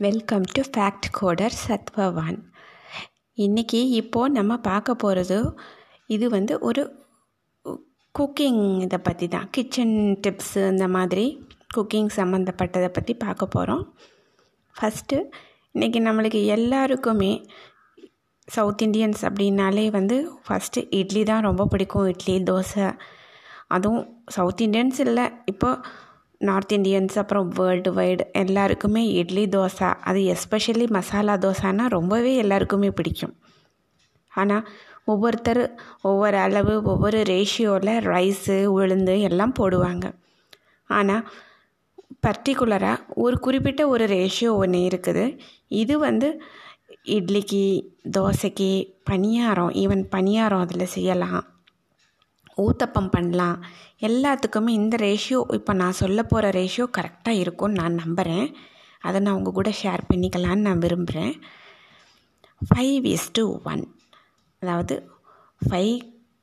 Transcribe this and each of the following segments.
Welcome to fact coder சத்வவான் இன்றைக்கி இப்போது நம்ம பார்க்க போகிறது இது வந்து ஒரு குக்கிங் இதை பற்றி தான். கிச்சன் டிப்ஸு இந்த மாதிரி குக்கிங் சம்மந்தப்பட்டதை பற்றி பார்க்க போகிறோம் ஃபஸ்ட்டு இன்றைக்கி நம்மளுக்கு எல்லாருக்குமே சவுத் இண்டியன்ஸ் அப்படின்னாலே வந்து ஃபஸ்ட்டு இட்லி தான் ரொம்ப பிடிக்கும். இட்லி தோசை. அதுவும் சவுத் இண்டியன்ஸ் இல்லை. இப்போ நார்த் இண்டியன்ஸ் அப்புறம் வேர்ல்டு வைடு எல்லாருக்குமே இட்லி தோசை. அது எஸ்பெஷலி மசாலா தோசைன்னா ரொம்பவே எல்லாருக்குமே பிடிக்கும். ஆனால் ஒவ்வொருத்தர் ஒவ்வொரு அளவு ஒவ்வொரு ரேஷியோவில் ரைஸு உளுந்து எல்லாம் போடுவாங்க. ஆனால் பர்டிகுலராக ஒரு குறிப்பிட்ட ஒரு ரேஷியோ ஒன்று இருக்குது. இது வந்து இட்லிக்கு தோசைக்கு பணியாரம். ஈவன் பணியாரம் அதில் செய்யலாம். ஊத்தப்பம் பண்ணலாம். எல்லாத்துக்குமே இந்த ரேஷியோ இப்போ நான் சொல்ல போகிற ரேஷியோ கரெக்டாக இருக்கும்னு நான் நம்புகிறேன் அதை நான் உங்கள் கூட ஷேர் பண்ணிக்கலான்னு நான் விரும்புகிறேன் ஃபைவ் இஸ் டு ஒன் அதாவது ஃபைவ்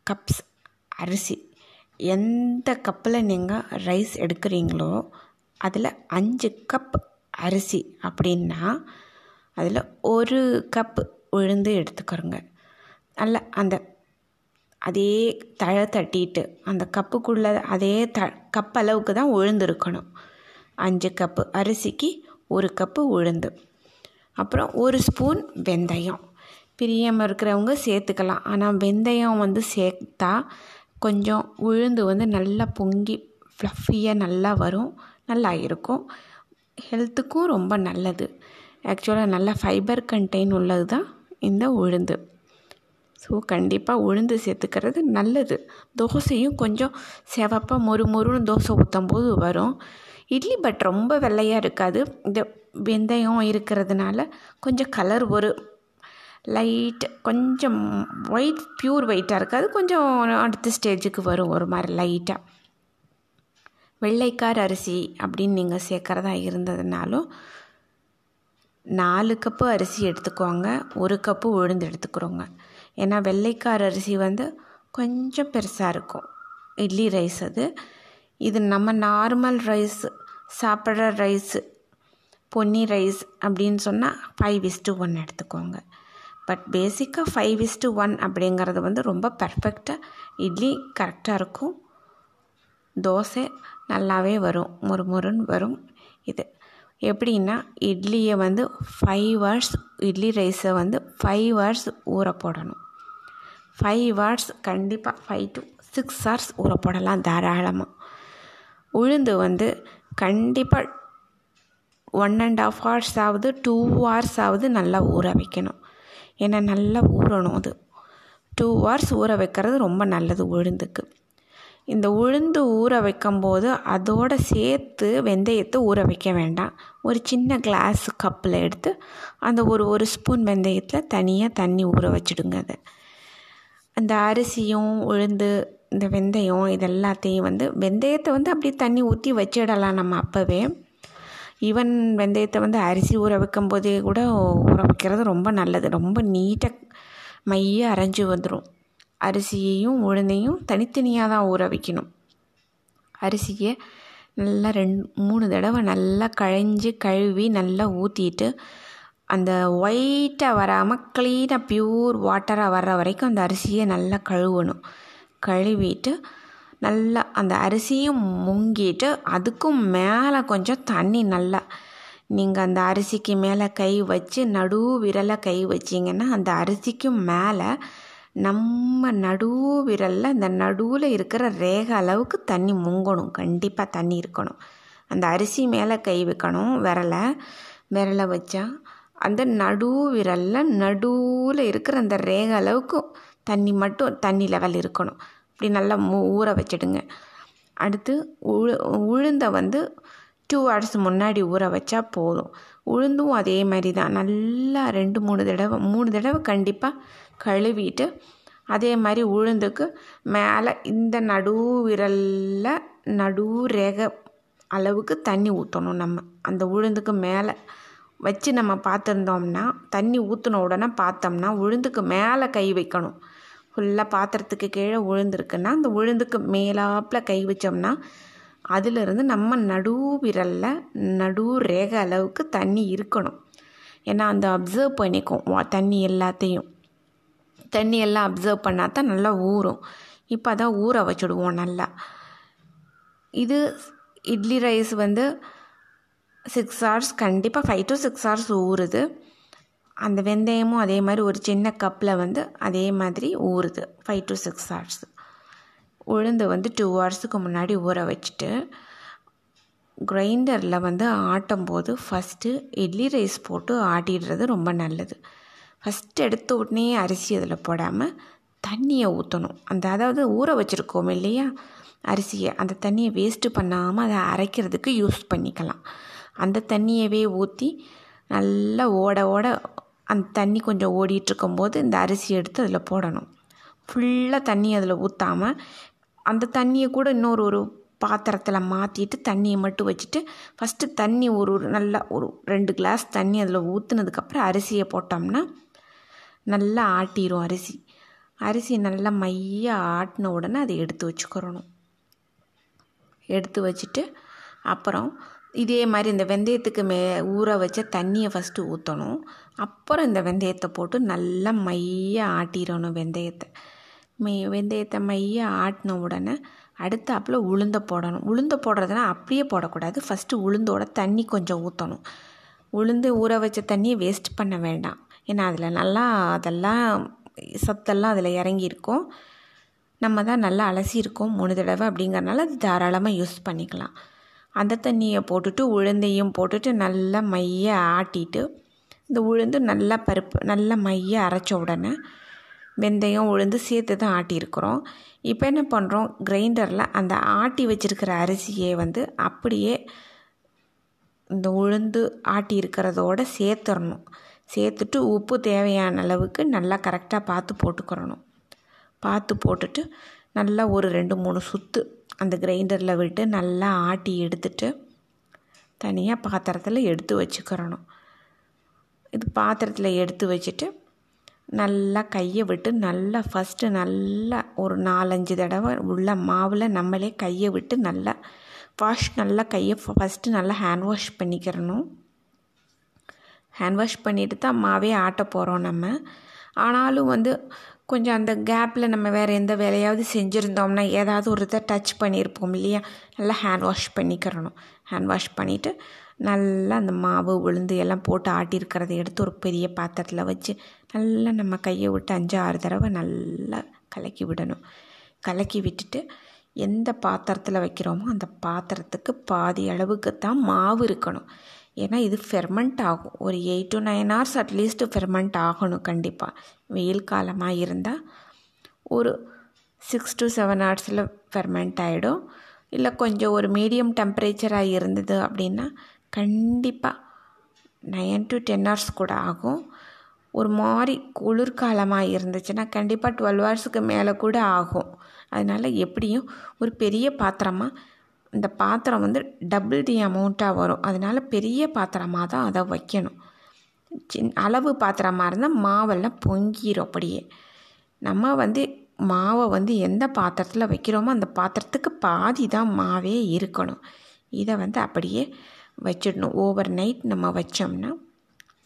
கப்ஸ் அரிசி. எந்த கப்பில் நீங்கள் ரைஸ் எடுக்கிறீங்களோ அதில் அஞ்சு கப் அரிசி அப்படின்னா அதில் ஒரு கப் உளுந்து எடுத்துக்கிறோங்க நல்ல அந்த அதே தழை தட்டிட்டு அந்த கப்புக்குள்ளே அதே த கப் அளவுக்கு தான் உளுந்து இருக்கணும் அஞ்சு கப்பு அரிசிக்கு ஒரு கப்பு உளுந்து. அப்புறம் ஒரு ஸ்பூன் வெந்தயம். பிரியம் இருக்கிறவங்க சேர்த்துக்கலாம். ஆனால் வெந்தயம் வந்து சேர்த்தா கொஞ்சம் உளுந்து வந்து நல்லா பொங்கி ஃப்ளஃபியாக நல்லா வரும். நல்லா இருக்கும். ஹெல்த்துக்கும் ரொம்ப நல்லது. ஆக்சுவலாக நல்ல ஃபைபர் கண்டெயின் உள்ளது தான் இந்த உளுந்து. ஸோ கண்டிப்பாக உளுந்து சேர்த்துக்கிறது நல்லது. தோசையும் கொஞ்சம் செவப்பாக மொறு மொறுன்னு தோசை ஊற்றும் போது வரும். இட்லி பட் ரொம்ப வெள்ளையாக இருக்காது. இந்த வெந்தயம் இருக்கிறதுனால கொஞ்சம் கலர் ஒரு லைட் கொஞ்சம் ஒயிட் ப்யூர் ஒயிட்டாக இருக்காது. கொஞ்சம் அடுத்த ஸ்டேஜுக்கு வரும் ஒரு மாதிரி லைட்டாக வெள்ளைக்கார் அரிசி அப்படின்னு நீங்கள் சேர்க்குறதா இருந்ததுனாலும் நாலு கப்பு அரிசி எடுத்துக்கோங்க. ஒரு கப்பு உளுந்து எடுத்துக்கிறோங்க. ஏன்னா வெள்ளைக்கார அரிசி வந்து கொஞ்சம் பெருசாக இருக்கும். இட்லி ரைஸ் அது. இது நம்ம நார்மல் ரைஸ் சாப்பிட்ற ரைஸு பொன்னி ரைஸ் அப்படின்னு சொன்னால் ஃபைவ் இஸ்டு ஒன் எடுத்துக்கோங்க. பட் பேசிக்காக ஃபைவ் இஸ்டு ஒன் அப்படிங்கிறது வந்து ரொம்ப பர்ஃபெக்டாக இட்லி கரெக்டாக இருக்கும். தோசை நல்லாவே வரும். முறுமுறுன்னு வரும். இது எப்படின்னா இட்லியை வந்து ஃபைவ் ஹவர்ஸ் இட்லி ரைஸை வந்து ஃபைவ் ஹவர்ஸ் ஊற போடணும். ஃபைவ் ஹவர்ஸ் கண்டிப்பாக ஃபைவ் டு சிக்ஸ் ஹவர்ஸ் ஊற போடலாம் தாராளமாக உளுந்து வந்து கண்டிப்பாக ஒன் அண்ட் ஆஃப் ஹவர்ஸ் ஆகுது டூ ஹவர்ஸ் ஆகுது நல்லா ஊற வைக்கணும். ஏன்னா நல்லா ஊறணும் அது. டூ ஹவர்ஸ் ஊற வைக்கிறது ரொம்ப நல்லது உளுந்துக்கு. இந்த உளுந்து ஊற வைக்கும்போது அதோடு சேர்த்து வெந்தயத்தை ஊற வைக்க வேண்டாம். ஒரு சின்ன கிளாஸ் கப்பில் எடுத்து அந்த ஒரு ஒரு ஸ்பூன் வெந்தயத்தில் தனியாக தண்ணி ஊற வச்சுடுங்க அதை. அந்த அரிசியும் உளுந்து இந்த வெந்தயம் இதெல்லாத்தையும் வந்து வெந்தயத்தை வந்து அப்படியே தண்ணி ஊற்றி வச்சிடலாம் நம்ம அப்போவே. ஈவன் வெந்தயத்தை வந்து அரிசி ஊற வைக்கும் போதே கூட ஊற வைக்கிறது ரொம்ப நல்லது. ரொம்ப நீட்டாக மைய அரைஞ்சி வந்துடும் அரிசியையும் உளுந்தையும் தனித்தனியாக தான் ஊற வைக்கணும். அரிசியை நல்லா ரெண்டு மூணு தடவை நல்லா கழிஞ்சு கழுவி நல்லா ஊற்றிட்டு அந்த ஒயிட்டாக வராமல் க்ளீனாக ப்யூர் வாட்டராக வர்ற வரைக்கும் அந்த அரிசியை நல்லா கழுவணும். கழுவிட்டு நல்லா அந்த அரிசியும் முங்கிட்டு அதுக்கும் மேலே கொஞ்சம் தண்ணி நல்லா நீங்கள் அந்த அரிசிக்கு மேலே கை வச்சு நடு விரலை கை வச்சிங்கன்னா அந்த அரிசிக்கும் மேலே நம்ம நடு விரலில் அந்த நடுவில் இருக்கிற ரேகை அளவுக்கு தண்ணி முங்கணும். கண்டிப்பாக தண்ணி இருக்கணும். அந்த அரிசி மேலே கை வைக்கணும் விரலை. விரலை வச்சா அந்த நடு விரலில் நடுவில் இருக்கிற அந்த ரேகை அளவுக்கு தண்ணி மட்டும் தண்ணி லெவல் இருக்கணும். இப்படி நல்லா மூ ஊற வச்சிடுங்க. அடுத்து உழு உளுந்தை வந்து டூ ஹவர்ஸ் முன்னாடி ஊற வச்சா போதும். உளுந்தும் அதே மாதிரி தான். நல்லா ரெண்டு மூணு தடவை மூணு தடவை கண்டிப்பாக கழுவிட்டு அதே மாதிரி உளுந்துக்கு மேலே இந்த நடு விரலில் நடு ரேகை அளவுக்கு தண்ணி ஊற்றணும் நம்ம. அந்த உளுந்துக்கு மேலே வச்சு நம்ம பார்த்துருந்தோம்னா தண்ணி ஊற்றின உடனே பார்த்தோம்னா உளுந்துக்கு மேலே கை வைக்கணும். ஃபுல்லாக பாத்திரத்துக்கு கீழே உளுந்துருக்குன்னா அந்த உளுந்துக்கு மேலாப்பில் கை வச்சோம்னா அதிலிருந்து நம்ம நடு விரலில் நடு ரேகை அளவுக்கு தண்ணி இருக்கணும். ஏன்னா அந்த அப்சர்வ் பண்ணிக்கும். தண்ணி எல்லாத்தையும். தண்ணி எல்லாம் அப்சர்வ் பண்ணால் தான் நல்லா ஊறும். இப்போ அதான் ஊற வச்சுடுவோம் நல்லா. இது இட்லி ரைஸ் வந்து சிக்ஸ் ஹவர்ஸ் கண்டிப்பாக ஃபைவ் டு சிக்ஸ் ஹவர்ஸ் ஊறுது. அந்த வெந்தயமும் அதே மாதிரி ஒரு சின்ன கப்பில் வந்து அதே மாதிரி ஊறுது ஃபைவ் டு சிக்ஸ் ஹவர்ஸ் உளுந்து வந்து டூ ஹவர்ஸுக்கு முன்னாடி ஊற வச்சுட்டு கிரைண்டரில் வந்து ஆட்டும் போது ஃபஸ்ட்டு இட்லி ரைஸ் போட்டு ஆட்டிடுறது ரொம்ப நல்லது. ஃபஸ்ட்டு எடுத்த உடனே அரிசி அதில் போடாமல் தண்ணியை ஊற்றணும் அந்த அதாவது ஊற வச்சுருக்கோம் இல்லையா? அரிசியை. அந்த தண்ணியை வேஸ்ட்டு பண்ணாமல் அதை அரைக்கிறதுக்கு யூஸ் பண்ணிக்கலாம். அந்த தண்ணியவே ஊற்றி நல்லா ஓட ஓட அந்த தண்ணி கொஞ்சம் ஓடிட்டுருக்கும்போது இந்த அரிசி எடுத்து அதில் போடணும். ஃபுல்லாக தண்ணி அதில் ஊற்றாமல் அந்த தண்ணியை கூட இன்னொரு ஒரு பாத்திரத்தில் மாற்றிட்டு தண்ணியை மட்டும் வச்சுட்டு ஃபஸ்ட்டு தண்ணி ஒரு ஒரு நல்லா ஒரு ரெண்டு கிளாஸ் தண்ணி அதில் ஊற்றுனதுக்கப்புறம் அரிசியை போட்டோம்னா நல்லா ஆட்டிடும் அரிசி. அரிசி நல்லா மைய ஆட்டின உடனே அதை எடுத்து வச்சுக்கிறணும். எடுத்து வச்சுட்டு அப்புறம் இதே மாதிரி இந்த வெந்தயத்துக்கு மே ஊற வச்ச தண்ணியை ஃபஸ்ட்டு ஊற்றணும் அப்புறம் இந்த வெந்தயத்தை போட்டு நல்லா மைய ஆட்டிடணும் வெந்தயத்தை. மெய் வெந்தயத்தை மைய ஆட்டின உடனே அடுத்தாப்பில் உளுந்த போடணும். உளுந்த போடுறதுனா அப்படியே போடக்கூடாது. ஃபஸ்ட்டு உளுந்தோட தண்ணி கொஞ்சம் ஊற்றணும் உளுந்து ஊற வச்ச தண்ணியை வேஸ்ட் பண்ண வேண்டாம். ஏன்னா அதில் நல்லா அதெல்லாம் சத்தெல்லாம் அதில் இறங்கியிருக்கும். நம்ம தான் நல்லா அலசியிருக்கோம் மூணு தடவை அப்படிங்கிறனால அது தாராளமாக யூஸ் பண்ணிக்கலாம். அந்த தண்ணியை போட்டுட்டு உளுந்தையும் போட்டுட்டு நல்லா மைய ஆட்டிட்டு இந்த உளுந்து நல்லா பருப்பு நல்லா மைய அரைச்ச உடனே வெந்தயம் உளுந்து சேர்த்து தான் ஆட்டியிருக்கிறோம். இப்போ என்ன பண்ணுறோம் கிரைண்டரில் அந்த ஆட்டி வச்சுருக்கிற அரிசியை வந்து அப்படியே இந்த உளுந்து ஆட்டி இருக்கிறதோட சேர்த்துடணும் சேர்த்துட்டு உப்பு தேவையான அளவுக்கு நல்லா கரெக்டாக பார்த்து போட்டுக்கிறணும். பார்த்து போட்டுட்டு நல்லா ஒரு ரெண்டு மூணு சுற்று அந்த கிரைண்டரில் விட்டு நல்லா ஆட்டி எடுத்துட்டு தனியாக பாத்திரத்தில் எடுத்து வச்சுக்கிறணும். இது பாத்திரத்தில் எடுத்து வச்சுட்டு நல்லா கையை விட்டு நல்லா ஃபஸ்ட்டு நல்லா ஒரு நாலஞ்சு தடவை உள்ள மாவில் நம்மளே கையை விட்டு நல்லா வாஷ் நல்லா கையை ஃபஸ்ட்டு நல்லா ஹேண்ட் வாஷ் பண்ணிக்கிறணும். ஹேண்ட் வாஷ் பண்ணிட்டு தான் மாவே ஆட்ட போகிறோம் நம்ம. ஆனாலும் வந்து கொஞ்சம் அந்த கேப்பில் நம்ம வேறு எந்த வேலையாவது செஞ்சுருந்தோம்னா ஏதாவது ஒரு இதை டச் பண்ணியிருப்போம் இல்லையா? நல்லா ஹேண்ட் வாஷ் பண்ணிக்கிறணும். ஹேண்ட் வாஷ் பண்ணிவிட்டு நல்லா அந்த மாவு உளுந்து எல்லாம் போட்டு ஆட்டியிருக்கிறத எடுத்து ஒரு பெரிய பாத்திரத்தில் வச்சு நல்லா நம்ம கையை விட்டு அஞ்சு ஆறு தடவை நல்லா கலக்கி விடணும். கலக்கி விட்டுட்டு எந்த பாத்திரத்தில் வைக்கிறோமோ அந்த பாத்திரத்துக்கு பாதி அளவுக்கு தான் மாவு இருக்கணும். ஏன்னா இது ஃபெர்மெண்ட் ஆகும். ஒரு eight to nine hours at least ferment ஆகணும் கண்டிப்பாக வெயில் காலமாக இருந்தால் ஒரு சிக்ஸ் டு செவன் ஹவர்ஸில் ஃபெர்மெண்ட் ஆகிடும் இல்லை கொஞ்சம் ஒரு மீடியம் டெம்பரேச்சராக இருந்தது அப்படின்னா கண்டிப்பாக நைன் டு டென் ஹவர்ஸ் கூட ஆகும். ஒரு மாதிரி குளிர்காலமாக இருந்துச்சுன்னா கண்டிப்பாக டுவெல் ஹவர்ஸுக்கு மேலே கூட ஆகும். அதனால் எப்படியும் ஒரு பெரிய பாத்திரமாக இந்த பாத்திரம் வந்து டபுள் தி அமௌண்ட்டாக வரும். அதனால் பெரிய பாத்திரமாக தான் அதை வைக்கணும். சின் அளவு பாத்திரமாக இருந்தால் மாவெல்லாம் பொங்கிடும் அப்படியே. நம்ம வந்து மாவை வந்து எந்த பாத்திரத்தில் வைக்கிறோமோ அந்த பாத்திரத்துக்கு பாதி தான் மாவே இருக்கணும். இதை வந்து அப்படியே வச்சிடணும். ஓவர் நைட் நம்ம வச்சோம்னா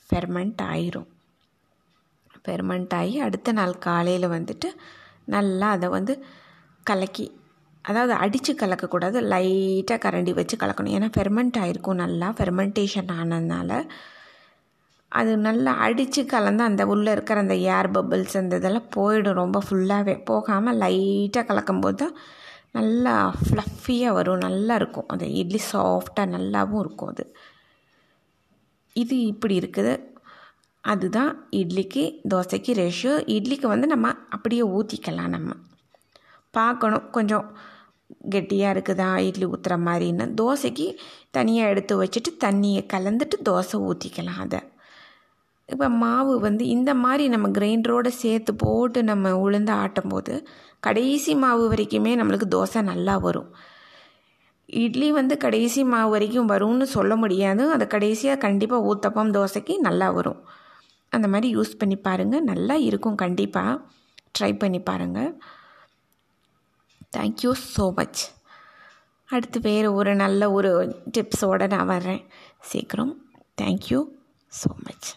ஃபெர்மெண்ட் ஆயிரும். ஃபெர்மெண்ட் ஆகி அடுத்த நாள் காலையில் வந்துட்டு நல்லா அதை வந்து கலக்கி அதாவது அடித்து கலக்கக்கூடாது லைட்டாக கரண்டி வச்சு கலக்கணும். ஏன்னா ஃபெர்மெண்ட் ஆகிருக்கும் நல்லா ஃபெர்மெண்டேஷன் ஆனதுனால. அது நல்லா அடித்து கலந்து அந்த உள்ளே இருக்கிற அந்த ஏர் பபிள்ஸ் அந்த இதெல்லாம் போயிடும் ரொம்ப ஃபுல்லாகவே போகாமல் லைட்டாக கலக்கும்போது தான் நல்லா ஃப்ளஃபியாக வரும் நல்லா இருக்கும். அந்த இட்லி சாஃப்டாக நல்லாவும் இருக்கும் அது. இது இப்படி இருக்குது. அதுதான் இட்லிக்கு தோசைக்கு ரேஷியோ இட்லிக்கு வந்து நம்ம அப்படியே ஊற்றிக்கலாம் நம்ம. பார்க்கணும். கொஞ்சம் கெட்டியாக இருக்குதா? இட்லி ஊற்றுற மாதிரின்னு தோசைக்கு தனியாக எடுத்து வச்சுட்டு தண்ணியை கலந்துட்டு தோசை ஊற்றிக்கலாம் அதை. இப்போ மாவு வந்து இந்த மாதிரி நம்ம கிரைண்டரோடு சேர்த்து போட்டு நம்ம உளுந்து ஆட்டும் போது கடைசி மாவு வரைக்குமே நம்மளுக்கு தோசை நல்லா வரும். இட்லி வந்து கடைசி மாவு வரைக்கும் வரும்னு சொல்ல முடியாது. அது கடைசியாக கண்டிப்பாக ஊத்தப்பம் தோசைக்கு நல்லா வரும். அந்த மாதிரி யூஸ் பண்ணி பாருங்கள் நல்லா இருக்கும். கண்டிப்பாக ட்ரை பண்ணி பாருங்கள் தேங்க்யூ ஸோ மச் அடுத்து வேறு ஒரு நல்ல ஒரு டிப்ஸோடு நான் வரேன் சீக்கிரம். Thank you so much